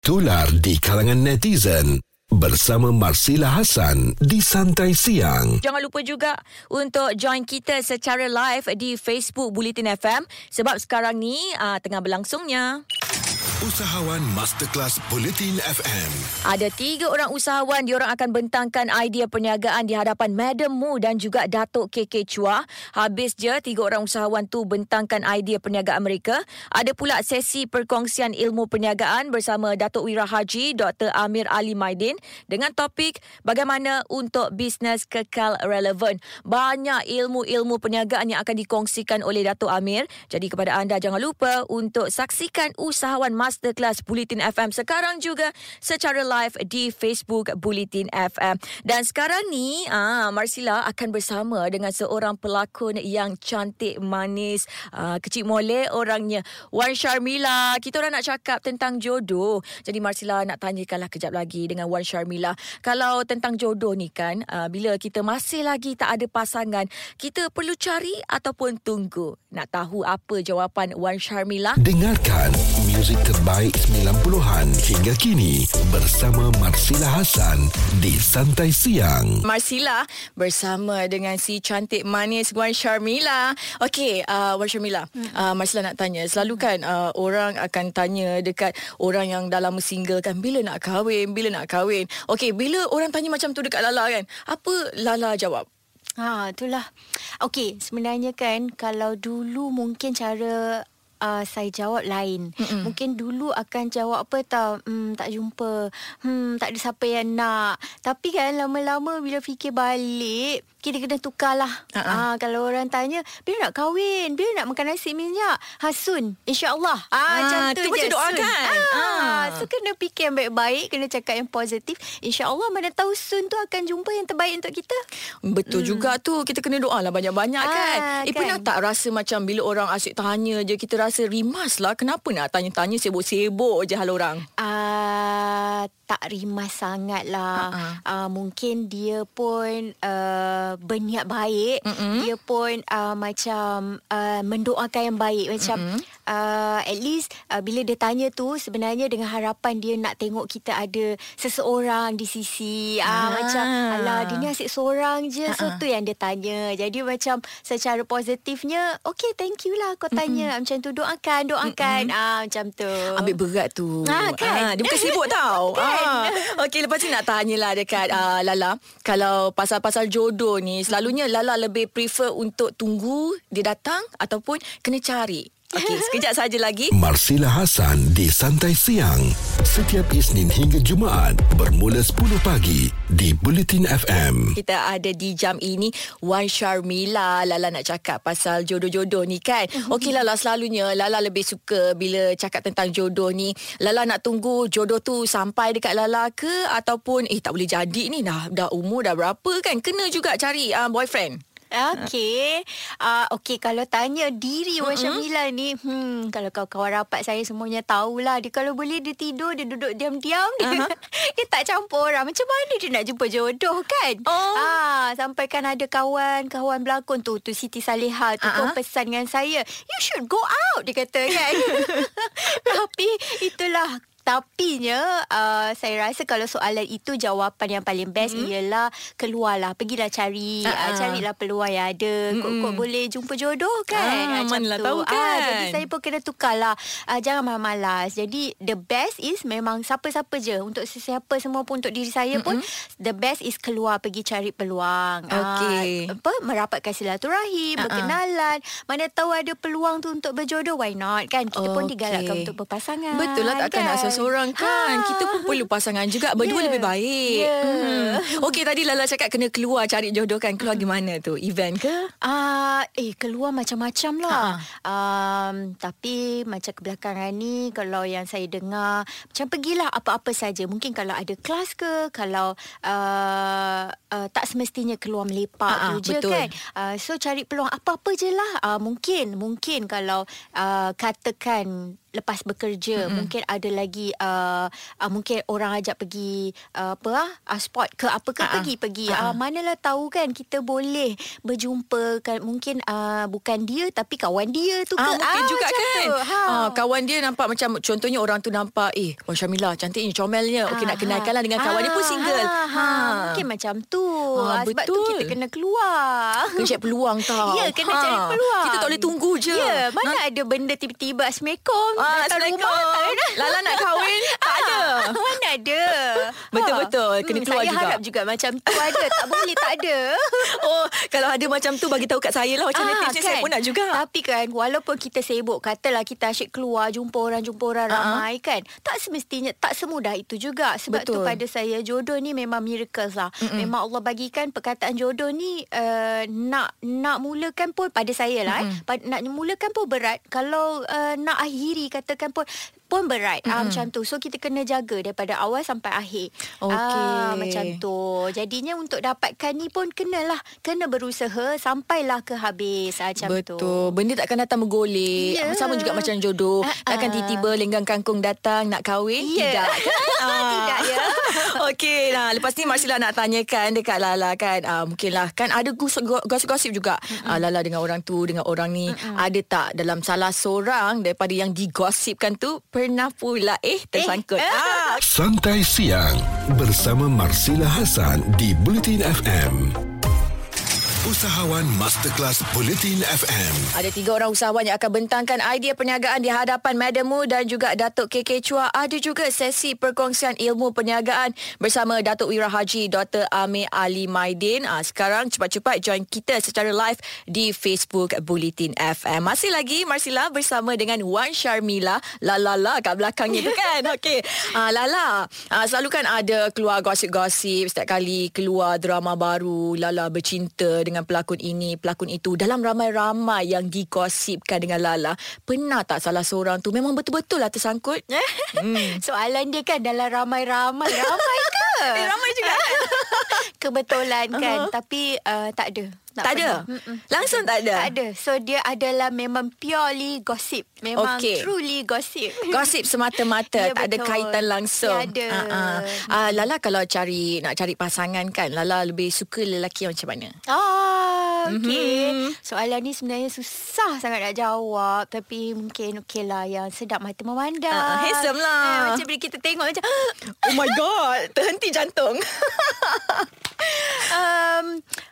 Tular di kalangan netizen bersama Marsila Hasan di Santai Siang. Jangan lupa juga untuk join kita secara live di Facebook Bulletin FM sebab sekarang ni uh, tengah berlangsungnya. Usahawan Masterclass Bulletin FM. Ada tiga orang usahawan, diorang akan bentangkan idea perniagaan di hadapan Madam Mu dan juga Datuk KK Chua. Habis je tiga orang usahawan tu bentangkan idea perniagaan mereka. Ada pula sesi perkongsian ilmu perniagaan bersama Datuk Wira Haji Dr. Amir Ali Maidin dengan topik bagaimana untuk bisnes kekal relevan. Banyak ilmu-ilmu perniagaan yang akan dikongsikan oleh Datuk Amir. Jadi kepada anda jangan lupa untuk saksikan usahawan Masterclass Bulletin FM sekarang juga secara live di Facebook Bulletin FM. Dan sekarang ni, ah Marsila akan bersama dengan seorang pelakon yang cantik, manis, ah, kecil molek orangnya. Wan Sharmila. Kita orang nak cakap tentang jodoh. Jadi Marsila nak tanyakanlah kejap lagi dengan Wan Sharmila. Kalau tentang jodoh ni kan, ah, bila kita masih lagi tak ada pasangan, kita perlu cari ataupun tunggu. Nak tahu apa jawapan Wan Sharmila? Dengarkan muzik terbaik 90-an hingga kini bersama Marsila Hasan di Santai Siang. Marsila bersama dengan si cantik manis Wan Sharmila. Okey, uh, Wan Sharmila, hmm. uh, Marsila nak tanya. Selalu kan uh, orang akan tanya dekat orang yang dah lama single kan, bila nak kahwin, bila nak kahwin. Okey, bila orang tanya macam tu dekat Lala kan, apa Lala jawab? Ha, itulah. Okey, sebenarnya kan kalau dulu mungkin cara uh, saya jawab lain. Mm-mm. Mungkin dulu akan jawab apa tau, hmm, tak jumpa, hmm, tak ada siapa yang nak. Tapi kan lama-lama bila fikir balik, kita kena tukarlah. Uh-uh. Uh, kalau orang tanya, bila nak kahwin, bila nak makan nasi minyak, ha, soon, insyaAllah. Ah, uh, macam tu, tu je, doakan. Ah, uh. So kena fikir yang baik-baik, kena cakap yang positif. InsyaAllah mana tahu soon tu akan jumpa yang terbaik untuk kita. Betul hmm. juga tu, kita kena doa lah banyak-banyak uh, kan. Eh, kan? pernah tak rasa macam bila orang asyik tanya je, kita rasa rimas lah. Kenapa nak tanya-tanya sibuk-sibuk je hal orang? Ah, tak rimas sangat lah. Uh-uh. Uh, mungkin dia pun... Uh, berniat baik mm-hmm. dia pun uh, macam uh, mendoakan yang baik macam mm-hmm. uh, at least uh, bila dia tanya tu sebenarnya dengan harapan dia nak tengok kita ada seseorang di sisi uh, ah. macam alah dia ni asyik seorang je uh-uh. so tu yang dia tanya jadi macam secara positifnya okay thank you lah kau tanya mm-hmm. macam tu doakan doakan mm-hmm. uh, macam tu ambil berat tu ha, kan? uh, dia bukan sibuk tau kan? uh. okay lepas ni nak tanyalah dekat uh, Lala kalau pasal-pasal jodoh ni selalunya Lala lebih prefer untuk tunggu dia datang ataupun kena cari. Okey, sekejap saja lagi. Marsila Hasan di Santai Siang. Setiap Isnin hingga Jumaat bermula 10 pagi di Bulletin FM. Kita ada di jam ini Wan Sharmila. Lala nak cakap pasal jodoh-jodoh ni kan. Mhm. Okey Lala, selalunya Lala lebih suka bila cakap tentang jodoh ni. Lala nak tunggu jodoh tu sampai dekat Lala ke ataupun eh tak boleh jadi ni dah dah umur dah berapa kan. Kena juga cari uh, boyfriend. Okey. Uh, Okey, kalau tanya diri Wan Syamila ni, hmm, kalau kawan-kawan rapat saya semuanya tahulah. Dia kalau boleh dia tidur, dia duduk diam-diam. Uh-huh. Dia, tak campur orang. Macam mana dia nak jumpa jodoh kan? Oh. Ah, sampai kan ada kawan, kawan berlakon tu, tu Siti Saleha tu uh-huh. pesan dengan saya, you should go out, dia kata kan. Tapi itulah tapi nya uh, saya rasa kalau soalan itu jawapan yang paling best mm-hmm. ialah keluarlah pergilah cari uh-uh. uh, carilah peluang yang ada mm-hmm. kok kok jumpa jodoh kan uh, mana lah tahu kan uh, jadi saya pun kena tukarlah uh, jangan malas-malas jadi the best is memang siapa-siapa je untuk sesiapa semua pun untuk diri saya mm-hmm. pun the best is keluar pergi cari peluang okay. uh, apa merapatkan silaturahim uh-uh. berkenalan mana tahu ada peluang tu untuk berjodoh why not kan kita okay. pun digalakkan untuk berpasangan betul lah takkan kan? nak seorang kan ha. Kita pun perlu pasangan juga Berdua yeah. lebih baik yeah. hmm. Okey tadi Lala cakap Kena keluar cari jodoh kan Keluar gimana tu Event ke uh, Eh keluar macam-macam lah ha. um, Tapi Macam kebelakangan ni Kalau yang saya dengar Macam pergilah apa-apa saja. Mungkin kalau ada kelas ke Kalau uh, uh, Tak semestinya keluar melepak ha, tu je betul. kan uh, So cari peluang Apa-apa je lah uh, Mungkin Mungkin kalau uh, Katakan lepas bekerja mm-hmm. mungkin ada lagi uh, uh, mungkin orang ajak pergi uh, apa ah uh, sport ke apa ke uh-huh. pergi pergi uh-huh. uh, manalah tahu kan kita boleh berjumpa kan mungkin uh, bukan dia tapi kawan dia tu ke ah, mungkin ah, juga kan ha. ah, kawan dia nampak macam contohnya orang tu nampak eh Wan Syamila cantiknya comelnya okey nak kenalkanlah dengan kawan dia pun single ha, ha. mungkin macam tu ha, sebab betul. tu kita kena keluar kena cari peluang tau ya kena ha. cari peluang kita tak boleh tunggu je ya mana nah. ada benda tiba-tiba Assalamualaikum ah, Assalamualaikum Lala nak kahwin tak ada mana ada betul-betul kena hmm, keluar saya juga. saya harap juga macam tu ada. Tak boleh tak ada. Oh kalau ada macam tu bagi tahu kat saya lah. Macam ah, kan? saya pun nak juga. Tapi kan walaupun kita sibuk katalah kita asyik keluar jumpa orang jumpa orang uh-huh. ramai kan tak semestinya tak semudah itu juga. Sebab betul. tu pada saya jodoh ni memang miracles lah. Mm-mm. memang Allah bagikan perkataan jodoh ni uh, nak nak mulakan pun pada saya lah eh, nak mulakan pun berat. Kalau uh, nak akhiri katakan pun pun berat mm-hmm. uh, macam tu so kita kena jaga daripada awal sampai akhir okay. uh, macam tu jadinya untuk dapatkan ni pun kenalah kena berusaha sampailah ke habis uh, macam betul. tu betul benda takkan datang bergolek yeah. sama juga macam jodoh uh-uh. takkan tiba-tiba lenggang kangkung datang nak kahwin yeah. tidak kan tidak ya okey nah lepas ni Marsila nak tanyakan dekat Lala kan uh, mungkinlah kan ada gosip-gosip juga uh, Lala dengan orang tu dengan orang ni uh-uh. ada tak dalam salah seorang daripada yang digosipkan tu pernah pula eh tersangkut. Eh. Ah. Santai siang bersama Marsila Hasan di Bulletin FM. Usahawan Masterclass Bulletin FM. Ada tiga orang usahawan yang akan bentangkan idea perniagaan di hadapan Madam Mu dan juga Datuk KK Chua. Ada juga sesi perkongsian ilmu perniagaan bersama Datuk Wira Haji Dr. Amir Ali Maidin. Ha, sekarang cepat-cepat join kita secara live di Facebook Bulletin FM. Masih lagi Marsila bersama dengan Wan Sharmila. Lalala kat belakang itu kan. Okey. Ha, Lala, ha, selalu kan ada keluar gosip-gosip setiap kali keluar drama baru. Lala bercinta dengan pelakon ini, pelakon itu dalam ramai-ramai yang digosipkan dengan Lala. Pernah tak salah seorang tu memang betul-betul lah tersangkut? hmm. Soalan dia kan dalam ramai-ramai. Ramai ke? eh, ramai juga. Kebetulan kan. Uh-huh. Tapi uh, tak ada. Tak, tak ada? Mm-mm. Langsung tak ada? Tak ada. So dia adalah memang purely gossip. Memang okay. truly gossip. Gossip semata-mata. ya, tak betul. ada kaitan langsung. Ya ada. Uh-uh. Uh, Lala kalau cari nak cari pasangan kan. Lala lebih suka lelaki yang macam mana? Ah, okay. Mm-hmm. Soalan ni sebenarnya susah sangat nak jawab. Tapi mungkin okey lah yang sedap mata memandang. Uh, handsome lah. Uh, macam bila kita tengok macam. oh my god. Terhenti jantung. um,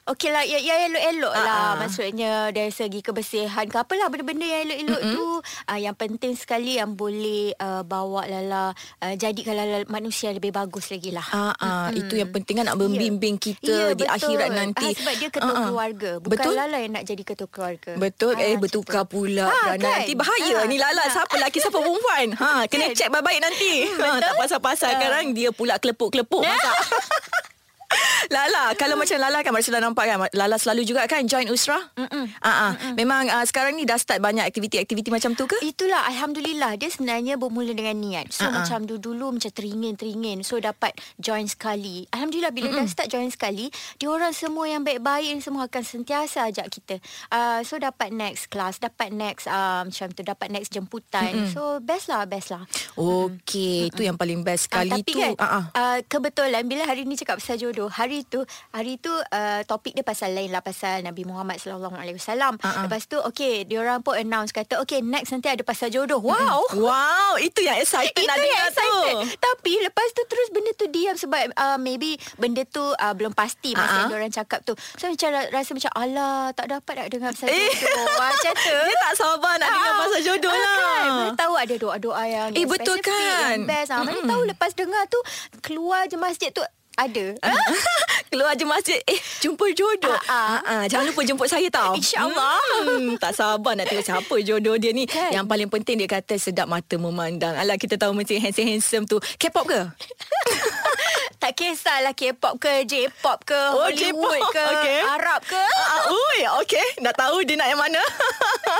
Okey lah Ya, ya elok-elok uh-huh. lah Maksudnya Dari segi kebersihan ke Apalah benda-benda yang elok-elok uh-huh. tu uh, Yang penting sekali Yang boleh uh, Bawa Lala uh, Jadikan Lala Manusia lebih bagus lagi lah uh-huh. uh-huh. Itu yang penting kan Nak membimbing yeah. kita yeah, Di betul. akhirat nanti uh, Sebab dia ketua uh-huh. keluarga Bukan betul? Lala yang nak jadi ketua keluarga Betul uh, Eh bertukar tu. pula ha, kan? Nanti bahaya uh, Ni Lala uh. siapa lelaki Siapa perempuan ha, Kena kan? check baik-baik nanti ha, Tak pasal-pasal uh. Sekarang dia pula kelepuk-kelepuk Masak Lala Kalau macam Lala kan Marsila nampak kan Lala selalu juga kan Join Usra? Uh-uh. Memang uh, sekarang ni Dah start banyak aktiviti-aktiviti Macam tu ke? Itulah Alhamdulillah. Dia sebenarnya bermula dengan niat. So uh-uh. macam dulu-dulu Macam teringin-teringin. So dapat join sekali. Alhamdulillah Bila Mm-mm. dah start join sekali Dia orang semua yang baik-baik Semua akan sentiasa ajak kita. Uh, So dapat next class Dapat next uh, Macam tu Dapat next jemputan. Mm-mm. So best lah Best lah. Okay Itu yang paling best sekali uh, tapi tu. kan, uh-uh. uh, Kebetulan Bila hari ni cakap pasal jodoh Hari hari tu hari tu uh, topik dia pasal lain lah pasal Nabi Muhammad sallallahu alaihi wasallam. Uh-huh. Lepas tu okey dia orang pun announce kata okey next nanti ada pasal jodoh. Wow. Wow, itu yang excited nak dengar tu. Tapi lepas tu terus benda tu diam sebab uh, maybe benda tu uh, belum pasti masa uh-huh. dia orang cakap tu. So macam rasa macam alah tak dapat nak dengar pasal eh. jodoh. macam tu. Dia tak sabar nak dengar pasal jodoh lah. Kan? Mana tahu ada doa-doa yang Eh betul kan. Best. Mana tahu lepas dengar tu keluar je masjid tu ada. Keluar je masjid. Eh, jumpa jodoh. Uh, uh. Uh, jangan lupa jemput saya tau. InsyaAllah. Hmm, tak sabar nak tengok siapa jodoh dia ni. Kan? Yang paling penting dia kata sedap mata memandang. Alah, kita tahu macam handsome-handsome tu. K-pop ke? tak kisahlah K-pop ke, J-pop ke, oh, Hollywood J-pop. ke, okay. Arab ke. Uh, ui, okay. Nak tahu dia nak yang mana.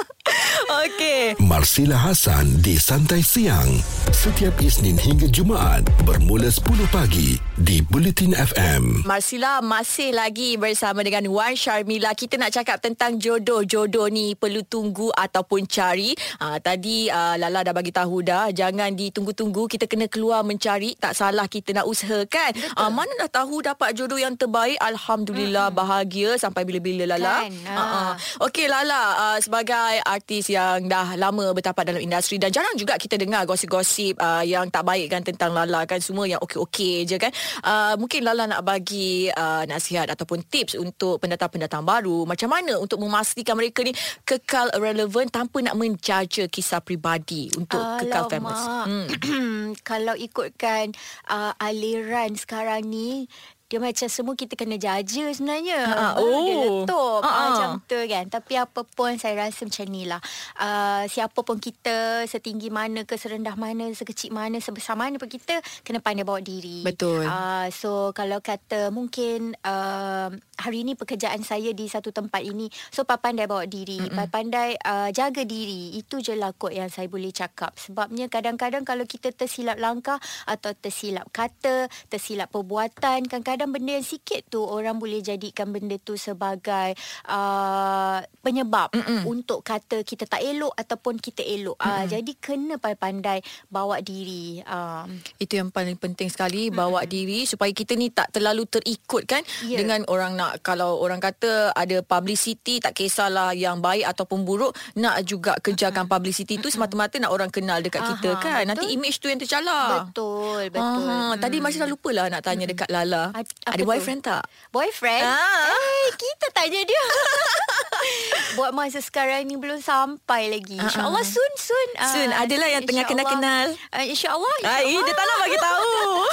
Okey. Marsila Hasan di Santai Siang. Setiap Isnin hingga Jumaat bermula 10 pagi di Bulletin FM. Marsila masih lagi bersama dengan Wan Sharmila. Kita nak cakap tentang jodoh. Jodoh ni perlu tunggu ataupun cari. Uh, tadi uh, Lala dah bagi tahu dah. Jangan ditunggu-tunggu. Kita kena keluar mencari. Tak salah kita nak usahakan. Uh, mana dah tahu dapat jodoh yang terbaik. Alhamdulillah hmm. bahagia sampai bila-bila Lala. Kan. Uh-uh. Okey Lala, uh, sebagai artis yang dah lama bertapak dalam industri dan jarang juga kita dengar gosip-gosip uh, yang tak baik kan tentang Lala kan. Semua yang okey-okey je kan. Uh, mungkin Lala nak bagi uh, nasihat ataupun tips untuk pendatang-pendatang baru. Macam mana untuk memastikan mereka ni kekal relevan tanpa nak menjaja kisah pribadi untuk Alamak. kekal famous. Hmm. Kalau ikutkan uh, aliran sekarang ni dia macam semua kita kena jaja sebenarnya. Ha, oh. Dia letup ha, macam tu kan. Tapi apa pun saya rasa macam ni lah. Uh, siapa pun kita, setinggi mana ke, serendah mana, sekecil mana, sebesar mana pun kita, kena pandai bawa diri. Betul. Uh, so kalau kata mungkin uh, hari ini pekerjaan saya di satu tempat ini, so pandai bawa diri, Mm-mm. pandai uh, jaga diri. Itu je lah kot yang saya boleh cakap. Sebabnya kadang-kadang kalau kita tersilap langkah atau tersilap kata, tersilap perbuatan, kadang-kadang kadang benda yang sikit tu orang boleh jadikan benda tu sebagai uh, penyebab Mm-mm. untuk kata kita tak elok ataupun kita elok. Uh, jadi kena pandai-pandai bawa diri. Uh. Itu yang paling penting sekali bawa Mm-mm. diri supaya kita ni tak terlalu terikut kan yeah. dengan orang nak kalau orang kata ada publicity tak kisahlah yang baik ataupun buruk nak juga kejarkan Mm-mm. publicity tu semata-mata nak orang kenal dekat Aha, kita kan. Betul. Nanti image tu yang tercalar. Betul, betul. Aha, hmm. Tadi masih dah lupalah nak tanya dekat Lala. Apa Ada boyfriend tak? Boyfriend? Ah. Eh, kita tanya dia. Buat masa sekarang ni belum sampai lagi. Ah, InsyaAllah uh-uh. soon, soon. Soon, uh, adalah yang tengah kenal-kenal. Uh, InsyaAllah. Insya Ay, dia tak nak bagi tahu.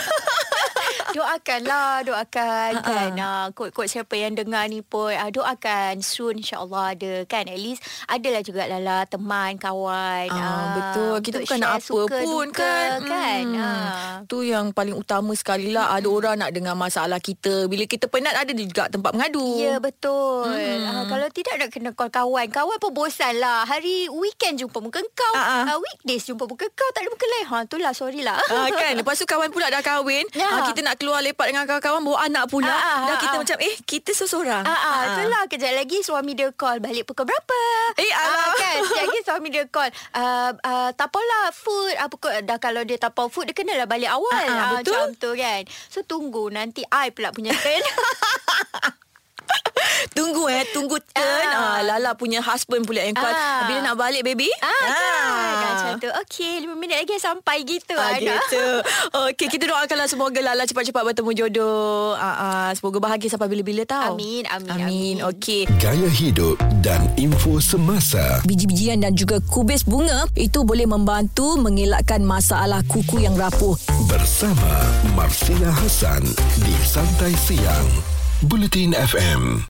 doakanlah doakan uh-uh. kan uh, kod-kod siapa yang dengar ni pun uh, doakan soon insyaallah ada kan at least adalah juga lala teman kawan uh, uh, betul kita bukan nak apa pun kan kan hmm. uh. tu yang paling utama sekali lah ada orang nak dengar masalah kita bila kita penat ada juga tempat mengadu ya betul hmm. uh, kalau tidak nak kena call kawan kawan pun bosan lah hari weekend jumpa muka kau uh-uh. uh, weekdays jumpa muka kau tak ada muka lain ha itulah sorry lah uh, kan lepas tu kawan pula dah kahwin ya. uh, kita nak keluar lepak dengan kawan-kawan bawa anak pula. Ah, dah kita ah. macam eh kita seseorang. Ah, ah. itulah kejap lagi suami dia call balik pukul berapa? Eh ah, kan kejap lagi suami dia call. Uh, uh, tapolah food apa pukul dah kalau dia tapau food dia kenalah balik awal. Ah, ah, betul. Macam tu kan. So tunggu nanti I pula punya turn. Tunggu eh Tunggu turn ah. Ah, Lala punya husband pula yang call ah. Bila nak balik baby ah, ah. Kan tu Okay 5 minit lagi sampai gitu ah, Gitu. Okay kita doakanlah Semoga Lala cepat-cepat bertemu jodoh. Ah, ah. Semoga bahagia sampai bila-bila tau. Amin Amin Amin, amin. Okay Gaya hidup dan info semasa. Biji-bijian dan juga kubis bunga Itu boleh membantu Mengelakkan masalah kuku yang rapuh. Bersama Marsila Hasan Di Santai Siang Bulletin FM